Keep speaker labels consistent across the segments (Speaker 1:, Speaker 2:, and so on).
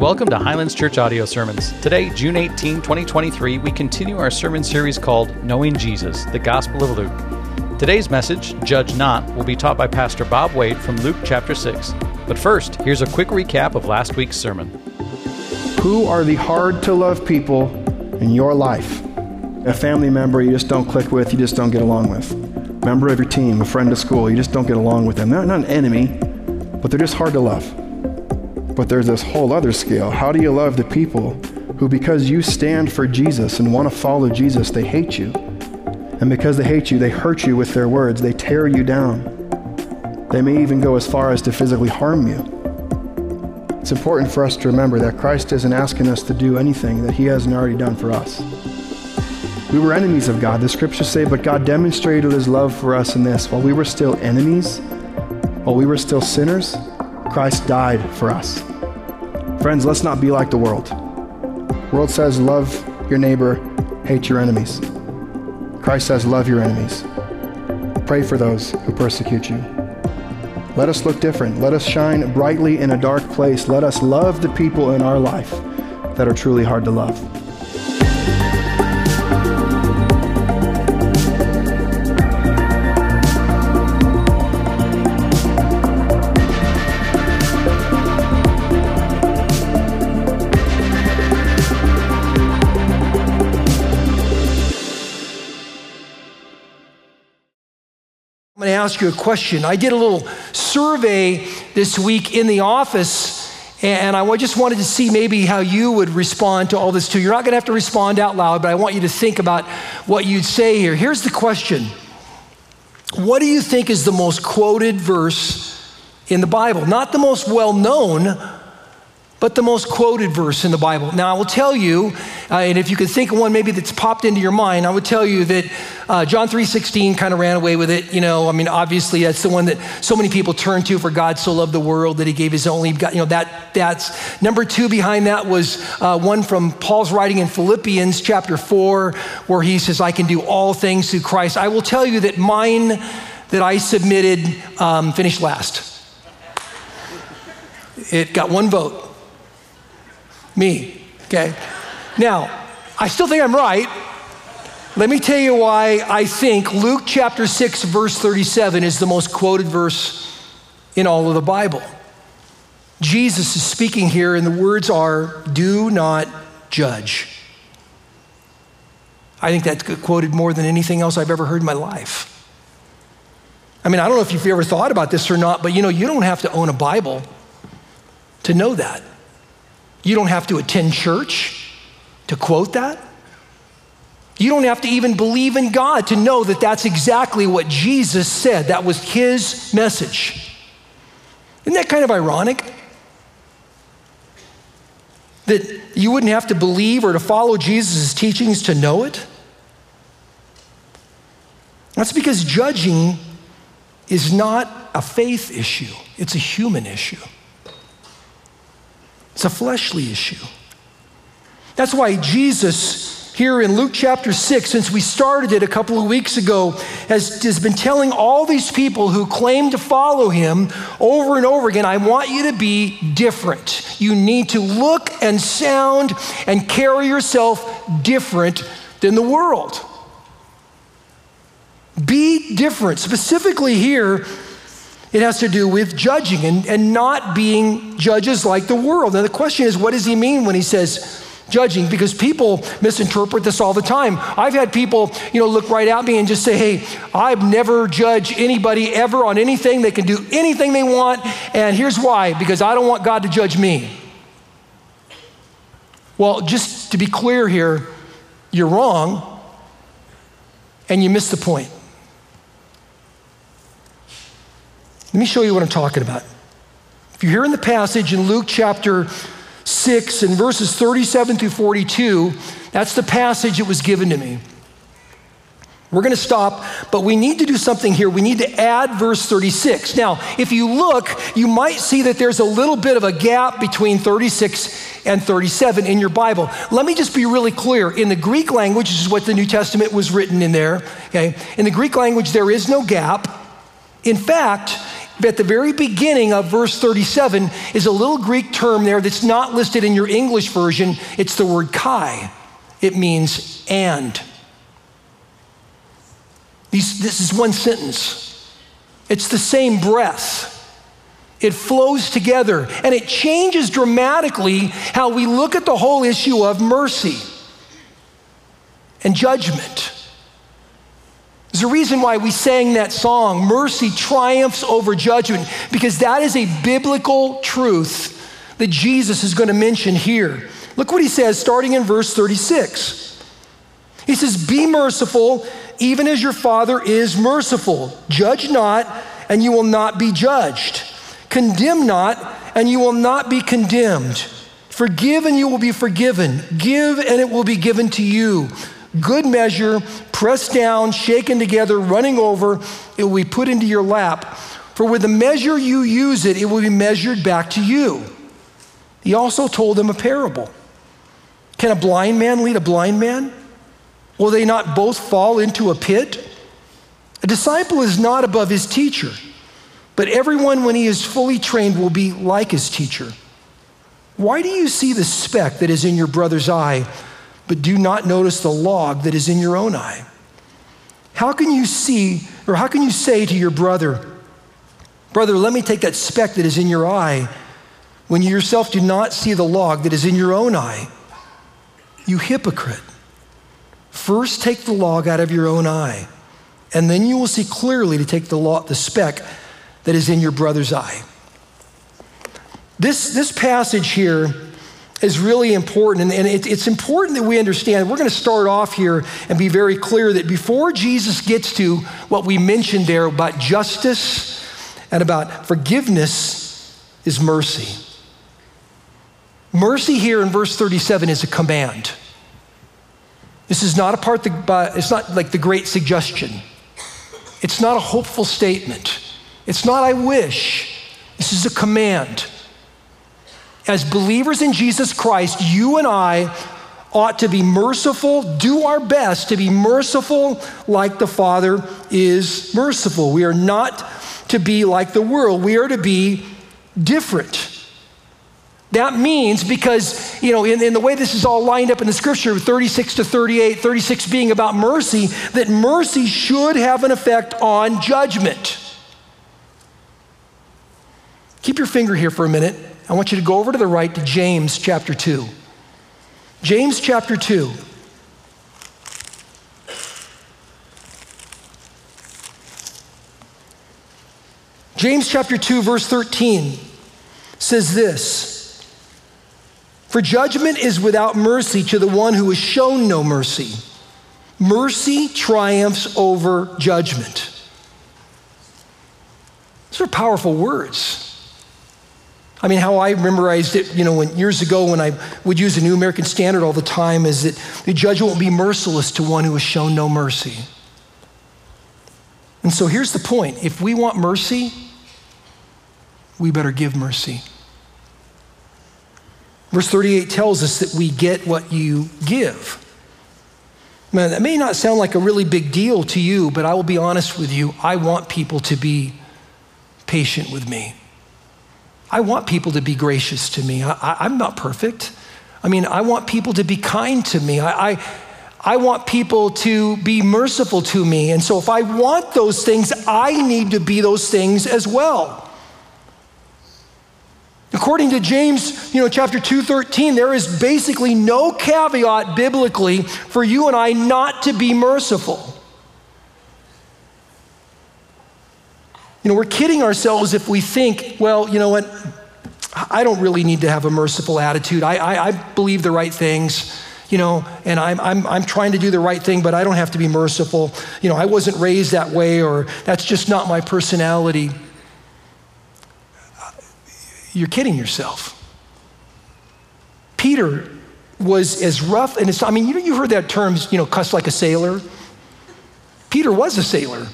Speaker 1: Welcome to Highlands Church Audio Sermons. Today, June 18, 2023, we continue our sermon series called Knowing Jesus, the Gospel of Luke. Today's message, Judge Not, will be taught by Pastor Bob Wade from Luke chapter 6. But first, here's a quick recap of last week's sermon.
Speaker 2: Who are the hard to love people in your life? A family member you just don't click with, you just don't get along with. Member of your team, a friend at school, you just don't get along with them. They're not an enemy, but they're just hard to love. But there's this whole other scale. How do you love the people who, because you stand for Jesus and want to follow Jesus, they hate you? And because they hate you, they hurt you with their words, they tear you down. They may even go as far as to physically harm you. It's important for us to remember that Christ isn't asking us to do anything that He hasn't already done for us. We were enemies of God. The scriptures say, but God demonstrated His love for us in this. While we were still enemies, while we were still sinners, Christ died for us. Friends, let's not be like the world. The world says, love your neighbor, hate your enemies. Christ says, love your enemies. Pray for those who persecute you. Let us look different. Let us shine brightly in a dark place. Let us love the people in our life that are truly hard to love.
Speaker 3: Ask you a question. I did a little survey this week in the office, and I just wanted to see maybe how you would respond to all this too. You're not going to have to respond out loud, but I want you to think about what you'd say here. Here's the question What do you think is the most quoted verse in the Bible? Not the most well known, but the most quoted verse in the Bible. Now, I will tell you, uh, and if you could think of one maybe that's popped into your mind, I would tell you that uh, John 3.16 kind of ran away with it. You know, I mean, obviously that's the one that so many people turn to for God so loved the world that he gave his only, God. you know, that, that's, number two behind that was uh, one from Paul's writing in Philippians chapter 4, where he says, I can do all things through Christ. I will tell you that mine that I submitted um, finished last. It got one vote. Me, okay? Now, I still think I'm right. Let me tell you why I think Luke chapter 6, verse 37 is the most quoted verse in all of the Bible. Jesus is speaking here, and the words are, Do not judge. I think that's quoted more than anything else I've ever heard in my life. I mean, I don't know if you've ever thought about this or not, but you know, you don't have to own a Bible to know that. You don't have to attend church to quote that. You don't have to even believe in God to know that that's exactly what Jesus said. That was his message. Isn't that kind of ironic? That you wouldn't have to believe or to follow Jesus' teachings to know it? That's because judging is not a faith issue, it's a human issue. It's a fleshly issue. That's why Jesus, here in Luke chapter 6, since we started it a couple of weeks ago, has, has been telling all these people who claim to follow him over and over again I want you to be different. You need to look and sound and carry yourself different than the world. Be different. Specifically, here, it has to do with judging and, and not being judges like the world. And the question is, what does he mean when he says judging? Because people misinterpret this all the time. I've had people, you know, look right at me and just say, hey, I've never judged anybody ever on anything. They can do anything they want. And here's why because I don't want God to judge me. Well, just to be clear here, you're wrong and you miss the point. Let me show you what I'm talking about. If you're here in the passage in Luke chapter 6 and verses 37 through 42, that's the passage that was given to me. We're going to stop, but we need to do something here. We need to add verse 36. Now, if you look, you might see that there's a little bit of a gap between 36 and 37 in your Bible. Let me just be really clear. In the Greek language, this is what the New Testament was written in there, okay? In the Greek language, there is no gap. In fact, at the very beginning of verse 37 is a little Greek term there that's not listed in your English version. It's the word kai. It means and. These, this is one sentence. It's the same breath. It flows together and it changes dramatically how we look at the whole issue of mercy and judgment. There's a reason why we sang that song, Mercy Triumphs Over Judgment, because that is a biblical truth that Jesus is going to mention here. Look what he says starting in verse 36. He says, Be merciful, even as your Father is merciful. Judge not, and you will not be judged. Condemn not, and you will not be condemned. Forgive, and you will be forgiven. Give, and it will be given to you good measure, pressed down, shaken together, running over, it will be put into your lap. For with the measure you use it, it will be measured back to you. He also told them a parable. Can a blind man lead a blind man? Will they not both fall into a pit? A disciple is not above his teacher, but everyone, when he is fully trained, will be like his teacher. Why do you see the speck that is in your brother's eye? But do not notice the log that is in your own eye? How can you see, or how can you say to your brother, Brother, let me take that speck that is in your eye, when you yourself do not see the log that is in your own eye? You hypocrite. First take the log out of your own eye, and then you will see clearly to take the, log, the speck that is in your brother's eye. This, this passage here is really important. And, and it, it's important that we understand. We're going to start off here and be very clear that before Jesus gets to what we mentioned there about justice and about forgiveness, is mercy. Mercy here in verse 37 is a command. This is not a part, that, it's not like the great suggestion. It's not a hopeful statement. It's not, I wish. This is a command as believers in Jesus Christ, you and I ought to be merciful, do our best to be merciful like the Father is merciful. We are not to be like the world, we are to be different. That means because, you know, in, in, the way this is all lined up in the scripture, 36 to 38, 36 being about mercy, that mercy should have an effect on judgment. Keep your finger here for a minute. I want you to go over to the right to James chapter 2. James chapter 2. James chapter 2, verse 13 says this For judgment is without mercy to the one who has shown no mercy. Mercy triumphs over judgment. These are powerful words. I mean, how I memorized it, you know, when, years ago when I would use the New American Standard all the time is that the judge won't be merciless to one who has shown no mercy. And so here's the point if we want mercy, we better give mercy. Verse 38 tells us that we get what you give. Man, that may not sound like a really big deal to you, but I will be honest with you. I want people to be patient with me. I want people to be gracious to me. I, am not perfect. I mean, I want people to be kind to me. I, I, I want people to be merciful to me. And so if I want those things, I need to be those things as well. According to James, you know, chapter 2:13, there is basically no caveat biblically for you and I not to be merciful. You know, we're kidding ourselves if we think, well, you know what? I don't really need to have a merciful attitude. I, I, I believe the right things, you know, and I'm, I'm, I'm trying to do the right thing, but I don't have to be merciful. You know, I wasn't raised that way, or that's just not my personality. You're kidding yourself. Peter was as rough, and it's, I mean, you, know you heard that term, you know, cuss like a sailor. Peter was a sailor.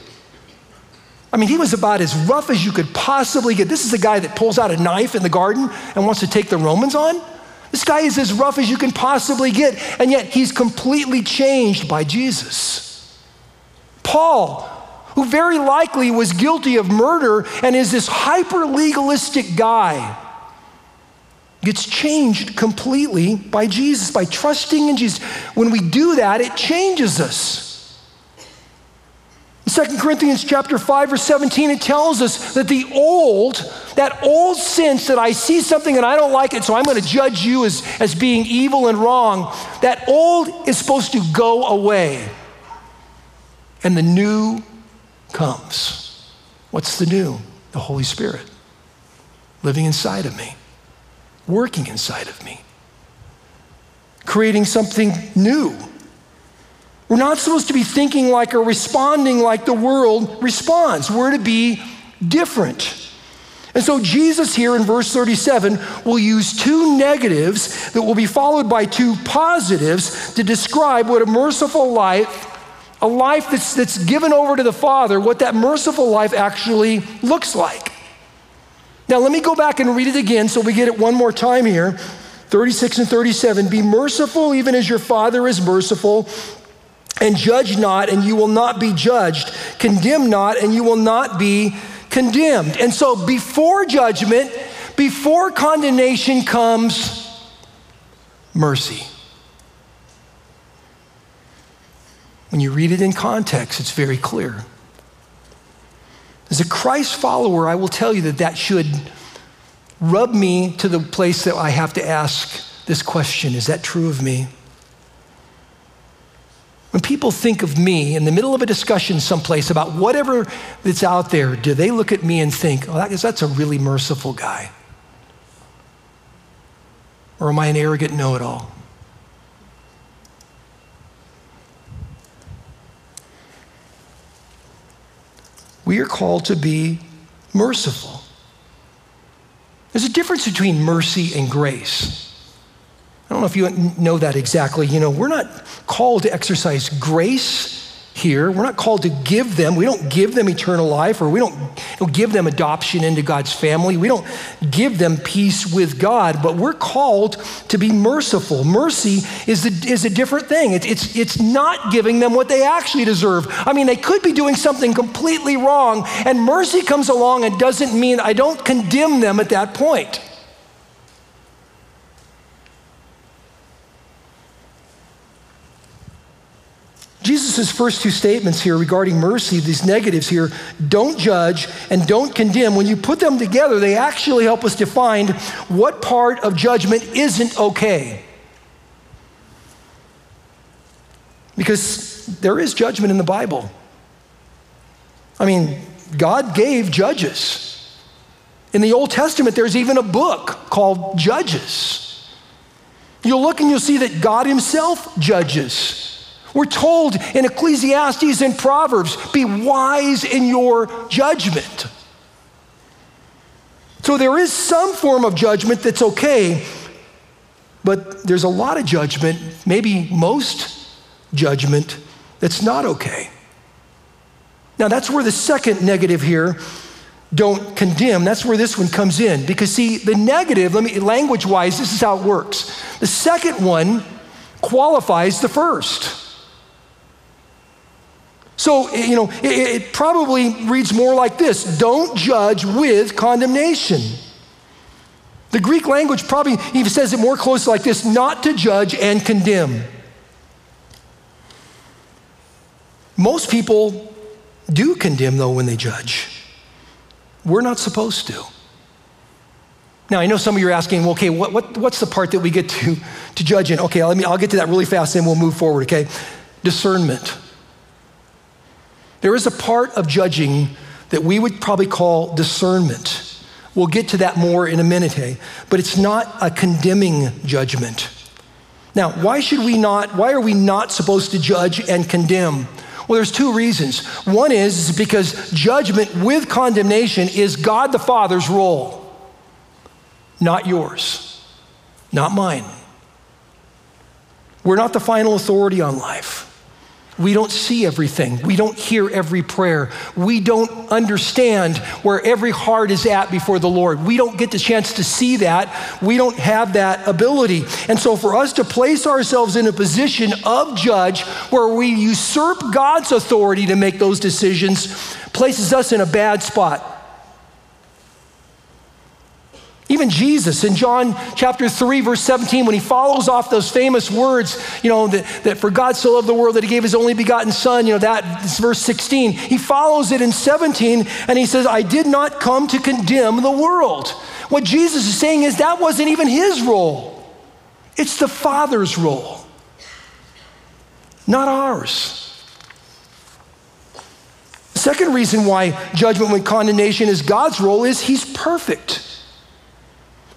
Speaker 3: I mean, he was about as rough as you could possibly get. This is a guy that pulls out a knife in the garden and wants to take the Romans on. This guy is as rough as you can possibly get, and yet he's completely changed by Jesus. Paul who very likely was guilty of murder and is this hyper legalistic guy, gets changed completely by Jesus, by trusting in Jesus. When we do that, it changes us. In 2 Corinthians chapter 5 verse 17 it tells us that the old that old sense that I see something and I don't like it so I'm going to judge you as, as being evil and wrong that old is supposed to go away and the new comes. What's the new? The Holy Spirit living inside of me, working inside of me, creating something new. We're not supposed to be thinking like or responding like the world responds. We're to be different. And so, Jesus here in verse 37 will use two negatives that will be followed by two positives to describe what a merciful life a life that's, that's given over to the Father, what that merciful life actually looks like. Now, let me go back and read it again so we get it one more time here 36 and 37. Be merciful even as your Father is merciful, and judge not, and you will not be judged. Condemn not, and you will not be condemned. And so, before judgment, before condemnation comes mercy. When you read it in context, it's very clear. As a Christ follower, I will tell you that that should rub me to the place that I have to ask this question Is that true of me? When people think of me in the middle of a discussion someplace about whatever that's out there, do they look at me and think, oh, that's a really merciful guy? Or am I an arrogant know it all? we are called to be merciful. There's a difference between mercy and grace. I don't know if you know that exactly. You know, we're not called to exercise grace here. We're not called to give them, we don't give them eternal life or we don't, give them adoption into God's family. We don't give them peace with God, but we're called to be merciful. Mercy is a, is a different thing. It's, it's, it's not giving them what they actually deserve. I mean, they could be doing something completely wrong, and mercy comes along and doesn't mean I don't condemn them at that point. Jesus' first two statements here regarding mercy, these negatives here, don't judge and don't condemn, when you put them together, they actually help us define what part of judgment isn't okay. Because there is judgment in the Bible. I mean, God gave judges. In the Old Testament, there's even a book called Judges. You'll look and you'll see that God Himself judges. We're told in Ecclesiastes and Proverbs be wise in your judgment. So there is some form of judgment that's okay, but there's a lot of judgment, maybe most judgment, that's not okay. Now, that's where the second negative here, don't condemn, that's where this one comes in. Because, see, the negative, let me, language wise, this is how it works. The second one qualifies the first. So, you know, it, it, probably reads more like this Don't judge with condemnation. The Greek language probably even says it more closely like this not to judge and condemn. Most people do condemn, though, when they judge. We're not supposed to. Now, I know some of you are asking, well, okay, what, what, what's the part that we get to, to judge in? Okay, let me, I'll get to that really fast and we'll move forward, okay? Discernment. There is a part of judging that we would probably call discernment. We'll get to that more in a minute, hey, but it's not a condemning judgment. Now, why should we not, why are we not supposed to judge and condemn? Well, there's two reasons. One is because judgment with condemnation is God the Father's role, not yours, not mine. We're not the final authority on life. We don't see everything. We don't hear every prayer. We don't understand where every heart is at before the Lord. We don't get the chance to see that. We don't have that ability. And so, for us to place ourselves in a position of judge where we usurp God's authority to make those decisions places us in a bad spot. Even Jesus in John chapter 3, verse 17, when he follows off those famous words, you know, that, that for God so loved the world that he gave his only begotten Son, you know, that verse 16. He follows it in 17 and he says, I did not come to condemn the world. What Jesus is saying is that wasn't even his role, it's the Father's role, not ours. The second reason why judgment and condemnation is God's role is he's perfect.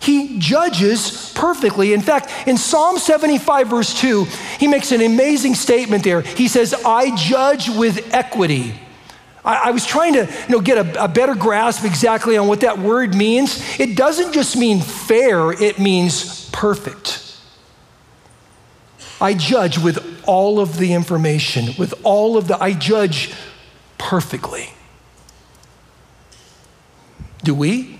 Speaker 3: He judges perfectly. In fact, in Psalm 75, verse 2, he makes an amazing statement there. He says, I judge with equity. I, I was trying to you know, get a, a better grasp exactly on what that word means. It doesn't just mean fair, it means perfect. I judge with all of the information, with all of the, I judge perfectly. Do we?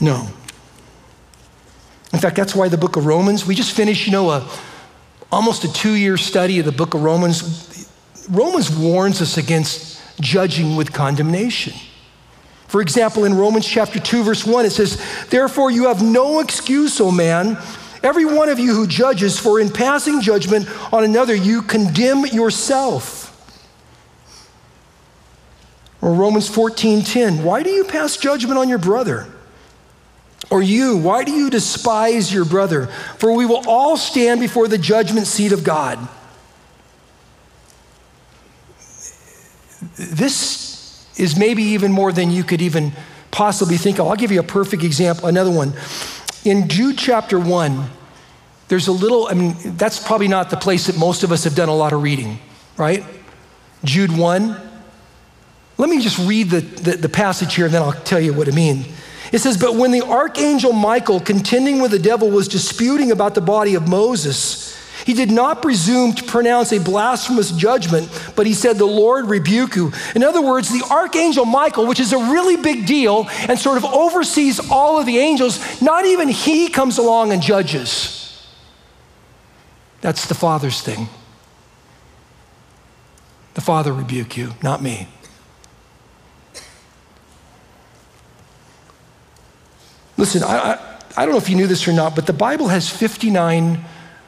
Speaker 3: No. In fact, that's why the book of Romans, we just finished, you know, a, almost a two year study of the book of Romans. Romans warns us against judging with condemnation. For example, in Romans chapter 2, verse 1, it says, Therefore you have no excuse, O man, every one of you who judges, for in passing judgment on another, you condemn yourself. Or Romans 14, 10, why do you pass judgment on your brother? Or you, why do you despise your brother? For we will all stand before the judgment seat of God. This is maybe even more than you could even possibly think of. I'll give you a perfect example, another one. In Jude chapter 1, there's a little, I mean, that's probably not the place that most of us have done a lot of reading, right? Jude 1. Let me just read the, the, the passage here and then I'll tell you what it means. It says, But when the archangel Michael, contending with the devil, was disputing about the body of Moses, he did not presume to pronounce a blasphemous judgment, but he said, The Lord rebuke you. In other words, the archangel Michael, which is a really big deal and sort of oversees all of the angels, not even he comes along and judges. That's the Father's thing. The Father rebuke you, not me. Listen, I, I, I, don't know if you knew this or not, but the Bible has 59,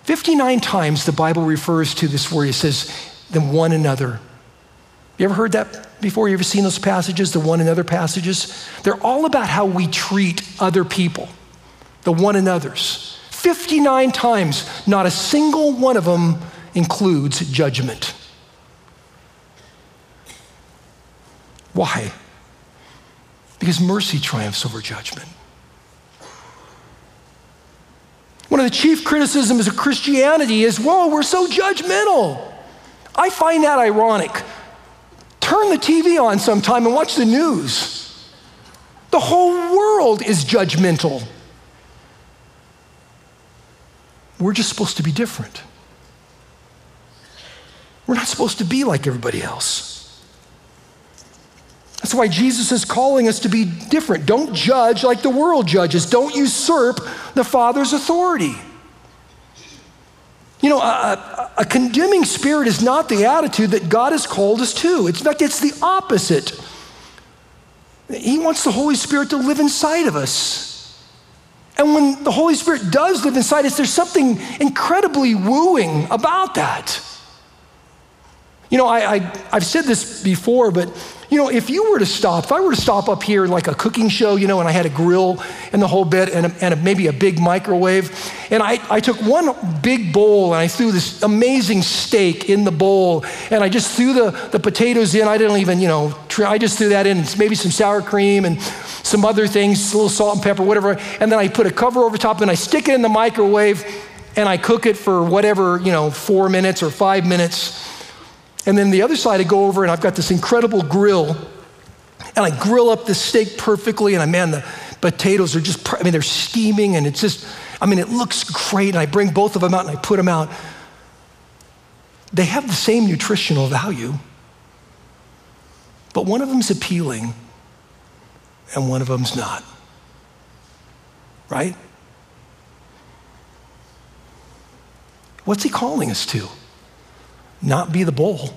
Speaker 3: 59 times the Bible refers to this word. It says, the one another. You ever heard that before? You ever seen those passages, the one another passages? They're all about how we treat other people, the one another's. 59 times, not a single one of them includes judgment. Why? Because mercy triumphs over judgment. One of the chief criticisms of Christianity is, whoa, we're so judgmental. I find that ironic. Turn the TV on sometime and watch the news. The whole world is judgmental. We're just supposed to be different. We're not supposed to be like everybody else. That's why Jesus is calling us to be different. Don't judge like the world judges, don't usurp the Father's authority. You know, a, a, condemning spirit is not the attitude that God has called us to. in fact, it's the opposite. He wants the Holy Spirit to live inside of us. And when the Holy Spirit does live inside us, there's something incredibly wooing about that. You know, I, I, have said this before, but you know, if you were to stop, if I were to stop up here like a cooking show, you know, and I had a grill and the whole bit and, a, and a, maybe a big microwave, and I, I took one big bowl and I threw this amazing steak in the bowl and I just threw the, the potatoes in. I didn't even, you know, try, I just threw that in, maybe some sour cream and some other things, a little salt and pepper, whatever. And then I put a cover over top and I stick it in the microwave and I cook it for whatever, you know, four minutes or five minutes. And then the other side, I go over and I've got this incredible grill, and I grill up the steak perfectly, and I, man, the potatoes are just, I mean, they're steaming, and it's just, I mean, it looks great. And I bring both of them out and I put them out. They have the same nutritional value, but one of them's appealing and one of them's not. Right? What's he calling us to? Not be the bowl.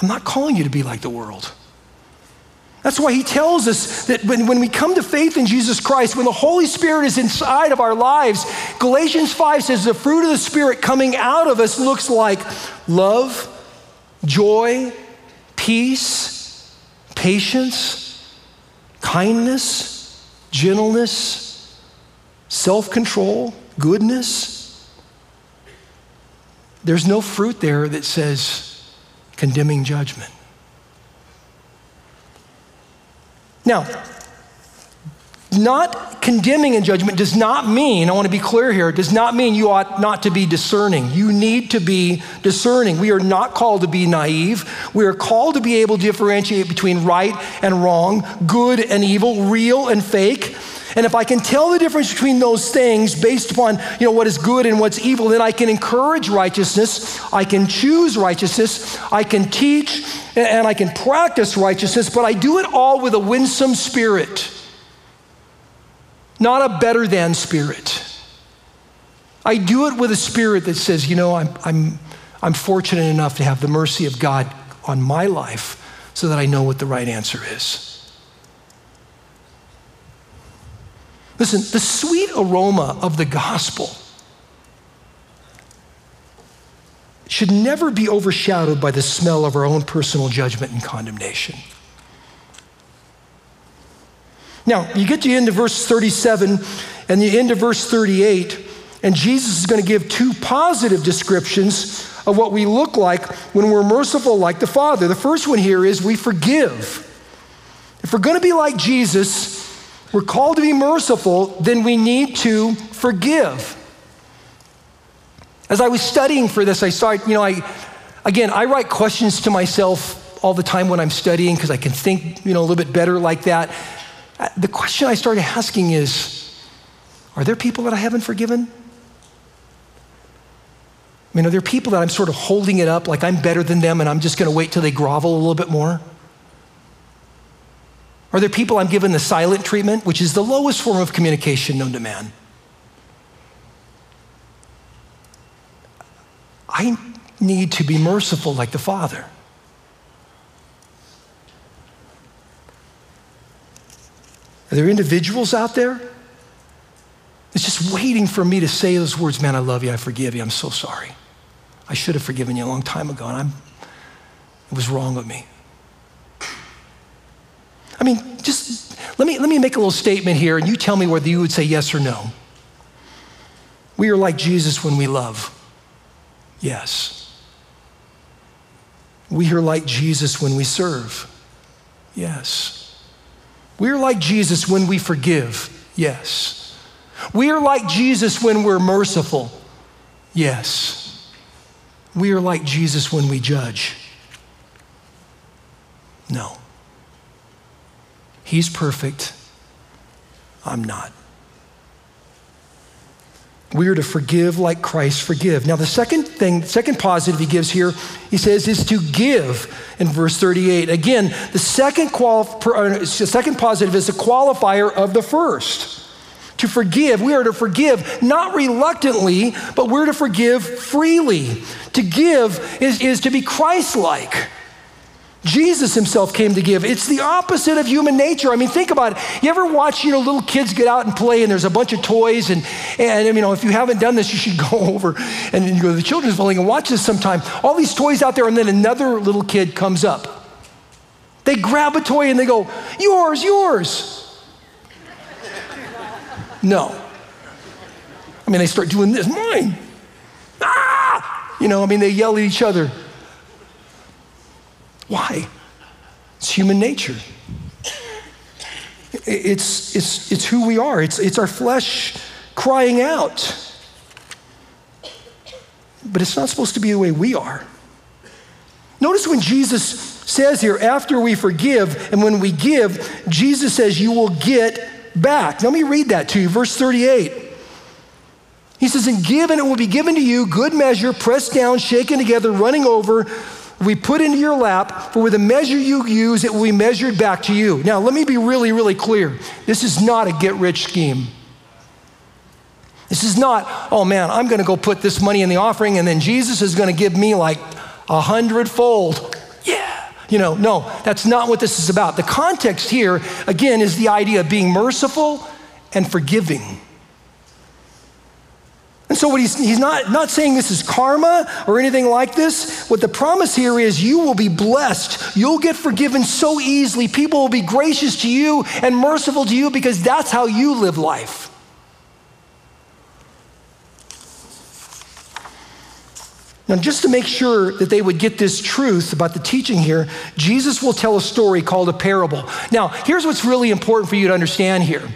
Speaker 3: I'm not calling you to be like the world. That's why he tells us that when, when we come to faith in Jesus Christ, when the Holy Spirit is inside of our lives, Galatians 5 says the fruit of the Spirit coming out of us looks like love, joy, peace, patience, kindness, gentleness, self control, goodness. There's no fruit there that says condemning judgment. Now, not condemning in judgment does not mean, I want to be clear here, does not mean you ought not to be discerning. You need to be discerning. We are not called to be naive. We are called to be able to differentiate between right and wrong, good and evil, real and fake. And if I can tell the difference between those things based upon you know, what is good and what's evil, then I can encourage righteousness. I can choose righteousness. I can teach and I can practice righteousness, but I do it all with a winsome spirit, not a better than spirit. I do it with a spirit that says, you know, I'm, I'm, I'm fortunate enough to have the mercy of God on my life so that I know what the right answer is. Listen, the sweet aroma of the gospel should never be overshadowed by the smell of our own personal judgment and condemnation. Now, you get to the end of verse 37 and the end of verse 38, and Jesus is going to give two positive descriptions of what we look like when we're merciful like the Father. The first one here is we forgive. If we're going to be like Jesus, we're called to be merciful, then we need to forgive. As I was studying for this, I started, you know, I, again, I write questions to myself all the time when I'm studying because I can think, you know, a little bit better like that. Uh, the question I started asking is Are there people that I haven't forgiven? I mean, are there people that I'm sort of holding it up like I'm better than them and I'm just going to wait till they grovel a little bit more? Are there people I'm given the silent treatment, which is the lowest form of communication known to man? I need to be merciful like the Father. Are there individuals out there? It's just waiting for me to say those words, man, I love you, I forgive you, I'm so sorry. I should have forgiven you a long time ago, and I'm, it was wrong of me. I mean, just let me, let me make a little statement here, and you tell me whether you would say yes or no. We are like Jesus when we love. Yes. We are like Jesus when we serve. Yes. We are like Jesus when we forgive. Yes. We are like Jesus when we're merciful. Yes. We are like Jesus when we judge. No. He's perfect. I'm not. We are to forgive like Christ forgive. Now, the second thing, second positive he gives here, he says, is to give in verse 38. Again, the second, quali- uh, second positive is a qualifier of the first. To forgive, we are to forgive not reluctantly, but we're to forgive freely. To give is, is to be Christ like. Jesus himself came to give. It's the opposite of human nature. I mean, think about it. You ever watch, you know, little kids get out and play and there's a bunch of toys and, and you know, if you haven't done this, you should go over and you go to the children's building and watch this sometime. All these toys out there and then another little kid comes up. They grab a toy and they go, yours, yours. No. I mean, they start doing this, mine. Ah! You know, I mean, they yell at each other. Why? It's human nature. It's, it's, it's who we are, it's, it's our flesh crying out. But it's not supposed to be the way we are. Notice when Jesus says here, after we forgive and when we give, Jesus says, You will get back. Let me read that to you. Verse 38. He says, And give, and it will be given to you, good measure, pressed down, shaken together, running over, we put into your lap, for with the measure you use, it will be measured back to you. Now, let me be really, really clear. This is not a get rich scheme. This is not, oh man, I'm going to go put this money in the offering and then Jesus is going to give me like a hundredfold. Yeah. You know, no, that's not what this is about. The context here, again, is the idea of being merciful and forgiving. And so, what he's, he's not, not saying this is karma or anything like this. What the promise here is you will be blessed. You'll get forgiven so easily. People will be gracious to you and merciful to you because that's how you live life. Now, just to make sure that they would get this truth about the teaching here, Jesus will tell a story called a parable. Now, here's what's really important for you to understand here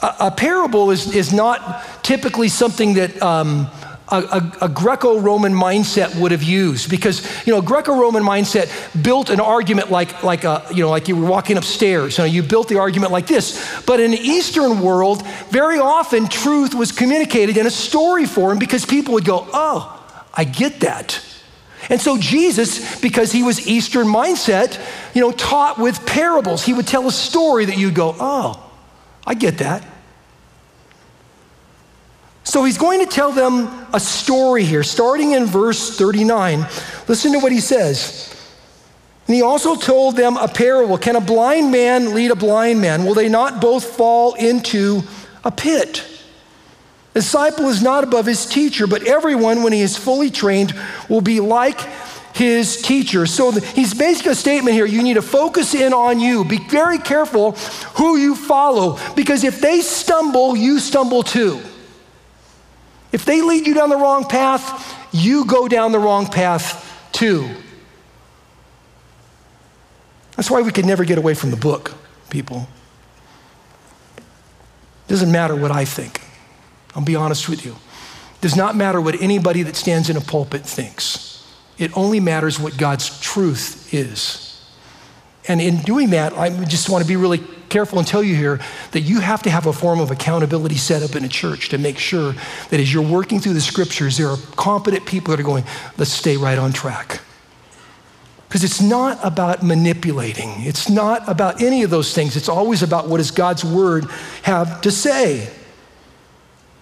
Speaker 3: a, a parable is, is not typically something that um, a, a, a Greco-Roman mindset would have used because you know Greco-Roman mindset built an argument like like a, you know like you were walking upstairs. You, know, you built the argument like this. But in the Eastern world, very often truth was communicated in a story form because people would go, "Oh, I get that." And so Jesus, because he was Eastern mindset, you know, taught with parables. He would tell a story that you'd go, "Oh, I get that." So he's going to tell them a story here, starting in verse 39. Listen to what he says. And he also told them a parable Can a blind man lead a blind man? Will they not both fall into a pit? The disciple is not above his teacher, but everyone, when he is fully trained, will be like his teacher. So he's making a statement here. You need to focus in on you. Be very careful who you follow, because if they stumble, you stumble too. If they lead you down the wrong path, you go down the wrong path too. That's why we can never get away from the book, people. It doesn't matter what I think. I'll be honest with you. It does not matter what anybody that stands in a pulpit thinks. It only matters what God's truth is. And in doing that, I just want to be really careful and tell you here that you have to have a form of accountability set up in a church to make sure that as you're working through the scriptures, there are competent people that are going, let's stay right on track. Because it's not about manipulating. It's not about any of those things. It's always about what does God's word have to say.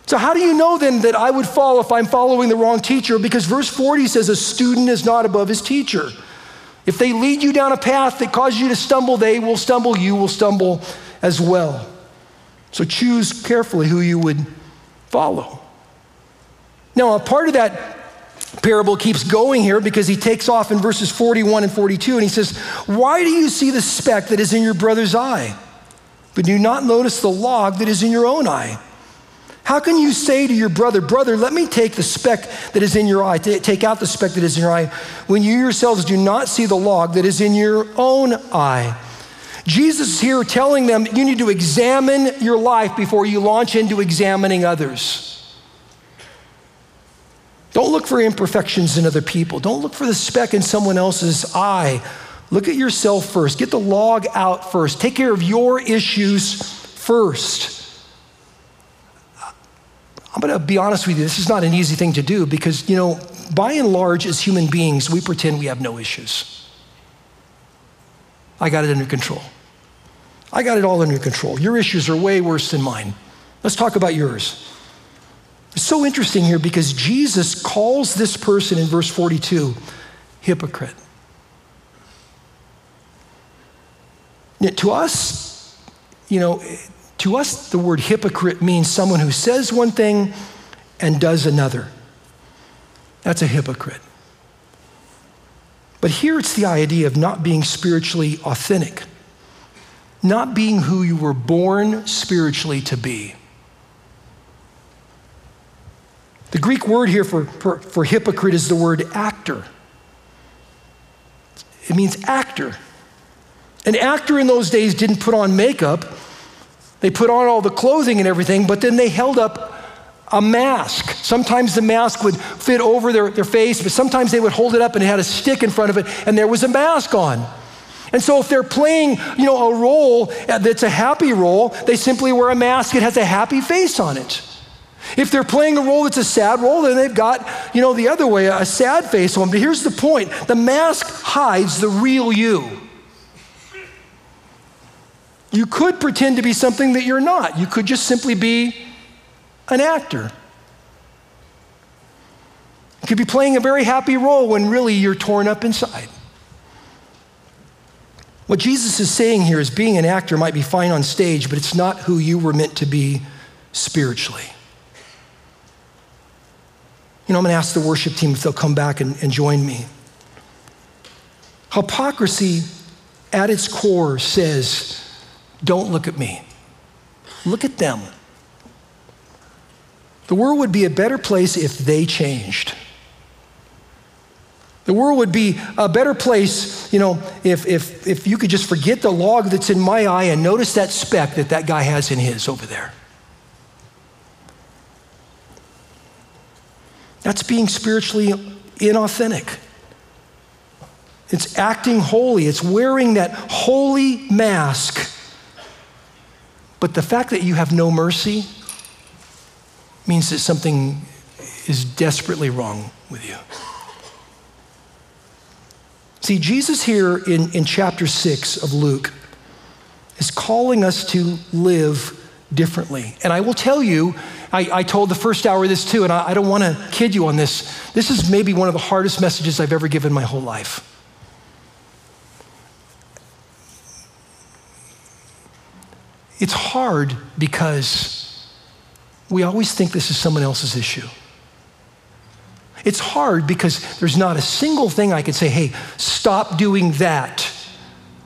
Speaker 3: So, how do you know then that I would fall if I'm following the wrong teacher? Because verse 40 says, A student is not above his teacher. If they lead you down a path that causes you to stumble, they will stumble, you will stumble as well. So choose carefully who you would follow. Now, a part of that parable keeps going here because he takes off in verses 41 and 42 and he says, Why do you see the speck that is in your brother's eye, but do not notice the log that is in your own eye? How can you say to your brother, Brother, let me take the speck that is in your eye, take out the speck that is in your eye, when you yourselves do not see the log that is in your own eye? Jesus is here telling them you need to examine your life before you launch into examining others. Don't look for imperfections in other people. Don't look for the speck in someone else's eye. Look at yourself first. Get the log out first. Take care of your issues first. I'm going to be honest with you, this is not an easy thing to do because, you know, by and large, as human beings, we pretend we have no issues. I got it under control. I got it all under control. Your issues are way worse than mine. Let's talk about yours. It's so interesting here because Jesus calls this person in verse 42 hypocrite. Yet to us, you know, to us, the word hypocrite means someone who says one thing and does another. That's a hypocrite. But here it's the idea of not being spiritually authentic, not being who you were born spiritually to be. The Greek word here for, for, for hypocrite is the word actor. It means actor. An actor in those days didn't put on makeup they put on all the clothing and everything, but then they held up a mask. Sometimes the mask would fit over their, their face, but sometimes they would hold it up and it had a stick in front of it, and there was a mask on. And so if they're playing, you know, a role uh, that's a happy role, they simply wear a mask. It has a happy face on it. If they're playing a role that's a sad role, then they've got, you know, the other way, a sad face on. But here's the point the mask hides the real you. You could pretend to be something that you're not. You could just simply be an actor. You could be playing a very happy role when really you're torn up inside. What Jesus is saying here is being an actor might be fine on stage, but it's not who you were meant to be spiritually. You know, I'm going to ask the worship team if they'll come back and, and join me. Hypocrisy at its core says, don't look at me, look at them. The world would be a better place if they changed. The world would be a better place, you know, if, if, if you could just forget the log that's in my eye and notice that speck that that guy has in his over there. That's being spiritually inauthentic. It's acting holy, it's wearing that holy mask. But the fact that you have no mercy means that something is desperately wrong with you. See, Jesus here in, in chapter 6 of Luke is calling us to live differently. And I will tell you, I, I told the first hour this too, and I, I don't want to kid you on this. This is maybe one of the hardest messages I've ever given my whole life. It's hard because we always think this is someone else's issue. It's hard because there's not a single thing I could say, hey, stop doing that.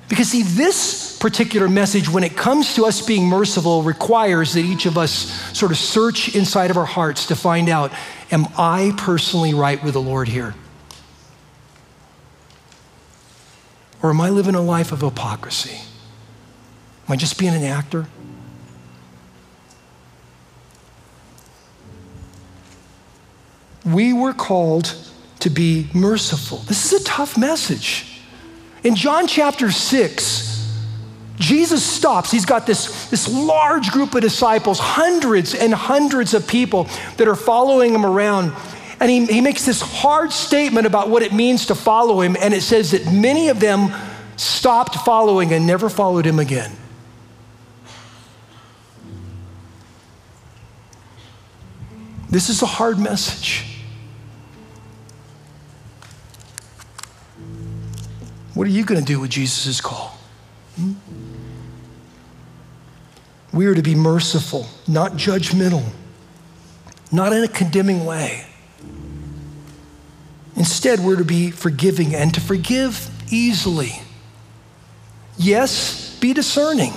Speaker 3: Because, see, this particular message, when it comes to us being merciful, requires that each of us sort of search inside of our hearts to find out, am I personally right with the Lord here? Or am I living a life of hypocrisy? Am I just being an actor? we were called to be merciful. This is a tough message. In John chapter 6, Jesus stops. He's got this, this large group of disciples, hundreds and hundreds of people that are following him around. And he, he makes this hard statement about what it means to follow him. And it says that many of them stopped following and never followed him again. This is a hard message. What are you going to do with Jesus' call? Hmm? We are to be merciful, not judgmental, not in a condemning way. Instead, we're to be forgiving and to forgive easily. Yes, be discerning.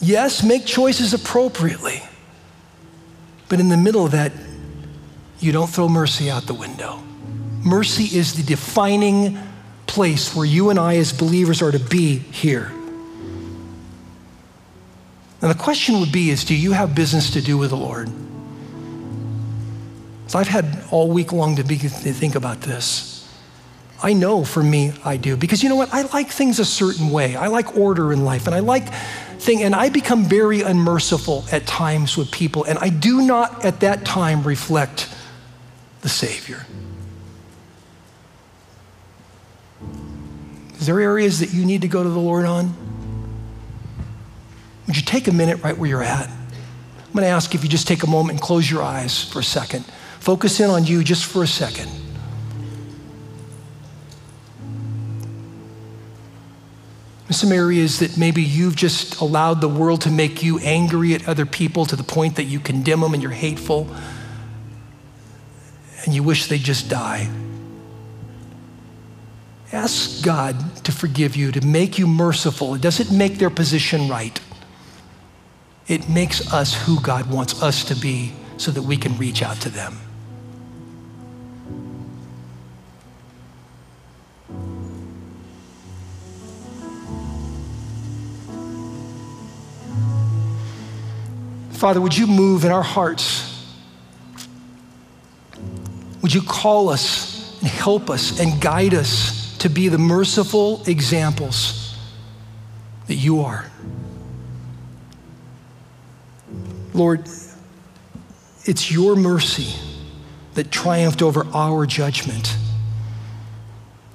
Speaker 3: Yes, make choices appropriately. But in the middle of that, you don't throw mercy out the window. Mercy is the defining place where you and I, as believers, are to be here. And the question would be is do you have business to do with the Lord? So I've had all week long to, be, to think about this. I know for me, I do. Because you know what? I like things a certain way. I like order in life, and I like thing, and I become very unmerciful at times with people, and I do not at that time reflect the Savior. Is there areas that you need to go to the Lord on? Would you take a minute right where you're at? I'm going to ask if you just take a moment and close your eyes for a second. Focus in on you just for a second. Some areas that maybe you've just allowed the world to make you angry at other people to the point that you condemn them and you're hateful and you wish they'd just die. Ask God to forgive you, to make you merciful. It doesn't make their position right. It makes us who God wants us to be so that we can reach out to them. Father, would you move in our hearts? Would you call us and help us and guide us? to be the merciful examples that you are. Lord, it's your mercy that triumphed over our judgment.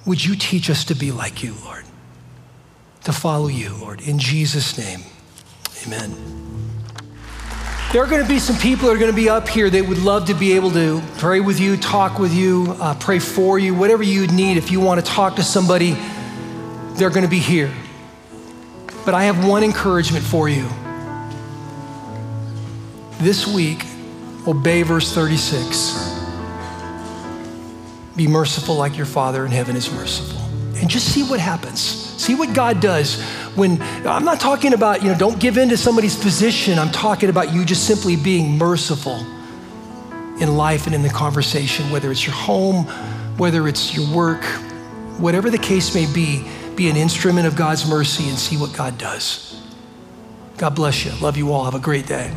Speaker 3: Would you teach us to be like you, Lord? To follow you, Lord. In Jesus' name, amen. There are going to be some people that are going to be up here that would love to be able to pray with you, talk with you, uh, pray for you, whatever you need. If you want to talk to somebody, they're going to be here. But I have one encouragement for you. This week, obey verse 36. Be merciful like your Father in heaven is merciful. And just see what happens. See what God does when I'm not talking about, you know, don't give in to somebody's position. I'm talking about you just simply being merciful in life and in the conversation, whether it's your home, whether it's your work, whatever the case may be, be an instrument of God's mercy and see what God does. God bless you. Love you all. Have a great day.